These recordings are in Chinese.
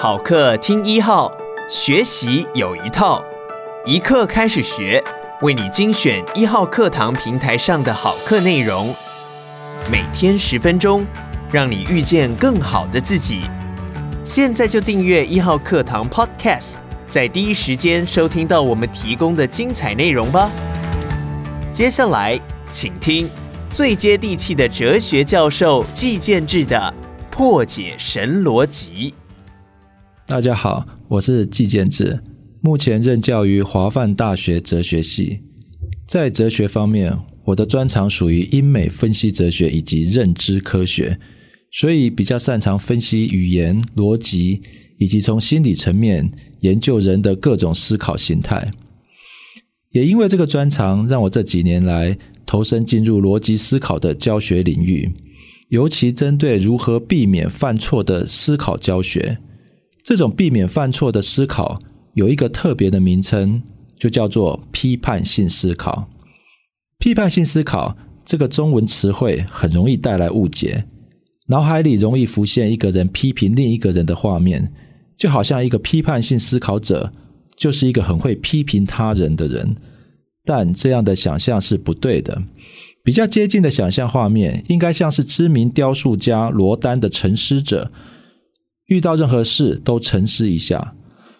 好课听一号，学习有一套，一课开始学，为你精选一号课堂平台上的好课内容，每天十分钟，让你遇见更好的自己。现在就订阅一号课堂 Podcast，在第一时间收听到我们提供的精彩内容吧。接下来，请听最接地气的哲学教授季建志的破解神逻辑。大家好，我是季建志，目前任教于华梵大学哲学系。在哲学方面，我的专长属于英美分析哲学以及认知科学，所以比较擅长分析语言、逻辑，以及从心理层面研究人的各种思考形态。也因为这个专长，让我这几年来投身进入逻辑思考的教学领域，尤其针对如何避免犯错的思考教学。这种避免犯错的思考有一个特别的名称，就叫做批判性思考。批判性思考这个中文词汇很容易带来误解，脑海里容易浮现一个人批评另一个人的画面，就好像一个批判性思考者就是一个很会批评他人的人。但这样的想象是不对的，比较接近的想象画面应该像是知名雕塑家罗丹的沉思者。遇到任何事都沉思一下。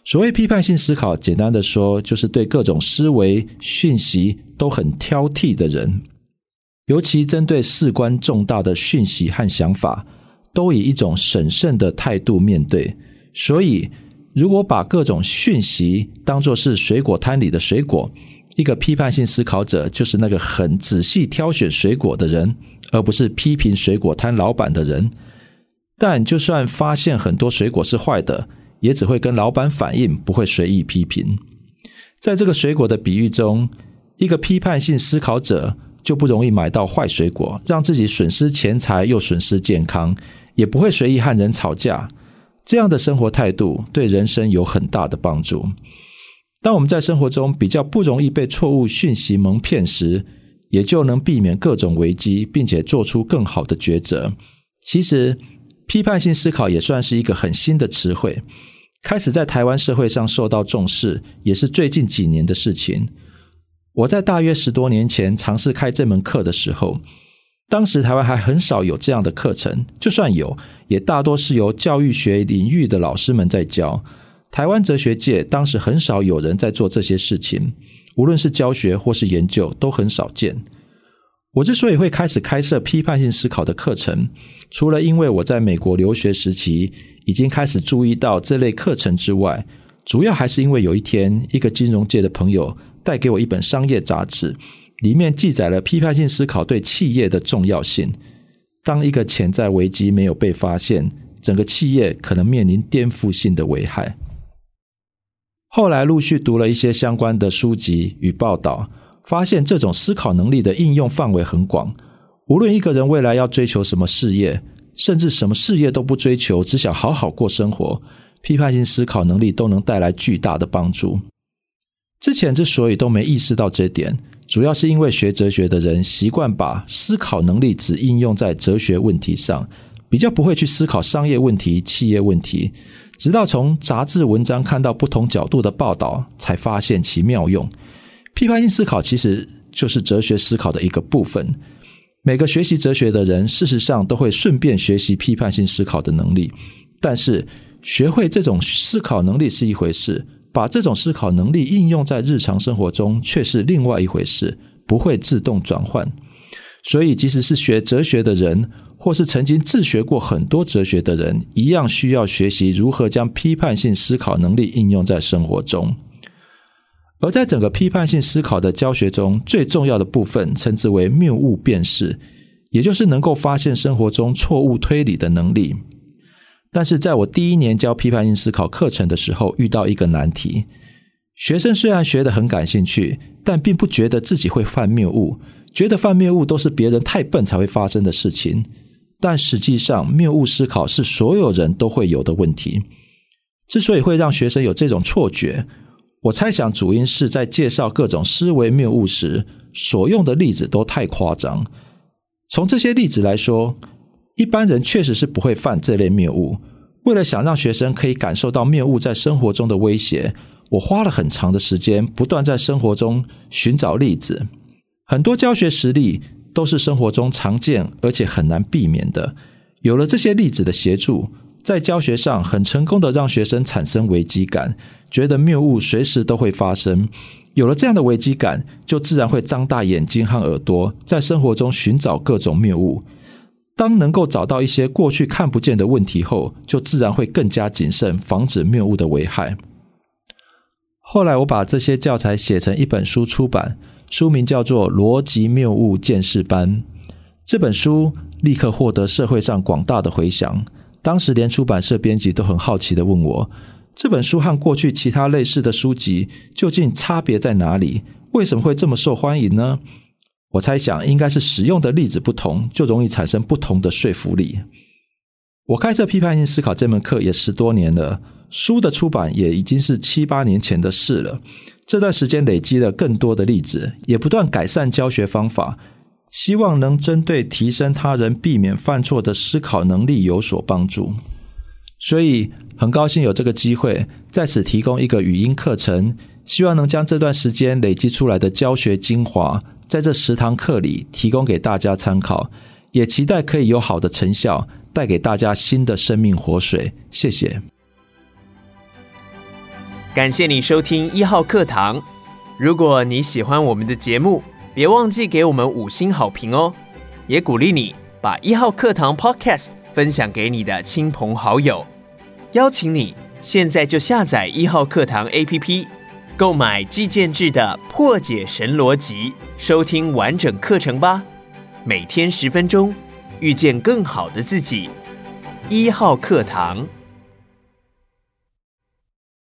所谓批判性思考，简单的说，就是对各种思维讯息都很挑剔的人，尤其针对事关重大的讯息和想法，都以一种审慎的态度面对。所以，如果把各种讯息当作是水果摊里的水果，一个批判性思考者就是那个很仔细挑选水果的人，而不是批评水果摊老板的人。但就算发现很多水果是坏的，也只会跟老板反映，不会随意批评。在这个水果的比喻中，一个批判性思考者就不容易买到坏水果，让自己损失钱财又损失健康，也不会随意和人吵架。这样的生活态度对人生有很大的帮助。当我们在生活中比较不容易被错误讯息蒙骗时，也就能避免各种危机，并且做出更好的抉择。其实，批判性思考也算是一个很新的词汇，开始在台湾社会上受到重视，也是最近几年的事情。我在大约十多年前尝试开这门课的时候，当时台湾还很少有这样的课程，就算有，也大多是由教育学领域的老师们在教。台湾哲学界当时很少有人在做这些事情，无论是教学或是研究，都很少见。我之所以会开始开设批判性思考的课程，除了因为我在美国留学时期已经开始注意到这类课程之外，主要还是因为有一天一个金融界的朋友带给我一本商业杂志，里面记载了批判性思考对企业的重要性。当一个潜在危机没有被发现，整个企业可能面临颠覆性的危害。后来陆续读了一些相关的书籍与报道。发现这种思考能力的应用范围很广，无论一个人未来要追求什么事业，甚至什么事业都不追求，只想好好过生活，批判性思考能力都能带来巨大的帮助。之前之所以都没意识到这点，主要是因为学哲学的人习惯把思考能力只应用在哲学问题上，比较不会去思考商业问题、企业问题。直到从杂志文章看到不同角度的报道，才发现其妙用。批判性思考其实就是哲学思考的一个部分。每个学习哲学的人，事实上都会顺便学习批判性思考的能力。但是，学会这种思考能力是一回事，把这种思考能力应用在日常生活中却是另外一回事，不会自动转换。所以，即使是学哲学的人，或是曾经自学过很多哲学的人，一样需要学习如何将批判性思考能力应用在生活中。而在整个批判性思考的教学中，最重要的部分称之为谬误辨识，也就是能够发现生活中错误推理的能力。但是在我第一年教批判性思考课程的时候，遇到一个难题：学生虽然学得很感兴趣，但并不觉得自己会犯谬误，觉得犯谬误都是别人太笨才会发生的事情。但实际上，谬误思考是所有人都会有的问题。之所以会让学生有这种错觉，我猜想主因是在介绍各种思维谬误时，所用的例子都太夸张。从这些例子来说，一般人确实是不会犯这类谬误。为了想让学生可以感受到谬误在生活中的威胁，我花了很长的时间，不断在生活中寻找例子。很多教学实例都是生活中常见而且很难避免的。有了这些例子的协助，在教学上很成功的让学生产生危机感，觉得谬误随时都会发生。有了这样的危机感，就自然会张大眼睛和耳朵，在生活中寻找各种谬误。当能够找到一些过去看不见的问题后，就自然会更加谨慎，防止谬误的危害。后来我把这些教材写成一本书出版，书名叫做《逻辑谬误见识班》。这本书立刻获得社会上广大的回响，当时连出版社编辑都很好奇地问我：这本书和过去其他类似的书籍究竟差别在哪里？为什么会这么受欢迎呢？我猜想，应该是使用的例子不同，就容易产生不同的说服力。我开设批判性思考这门课也十多年了，书的出版也已经是七八年前的事了。这段时间累积了更多的例子，也不断改善教学方法，希望能针对提升他人避免犯错的思考能力有所帮助。所以很高兴有这个机会在此提供一个语音课程，希望能将这段时间累积出来的教学精华。在这十堂课里提供给大家参考，也期待可以有好的成效，带给大家新的生命活水。谢谢，感谢你收听一号课堂。如果你喜欢我们的节目，别忘记给我们五星好评哦。也鼓励你把一号课堂 Podcast 分享给你的亲朋好友，邀请你现在就下载一号课堂 APP。购买季建制的破解神逻辑，收听完整课程吧。每天十分钟，遇见更好的自己。一号课堂。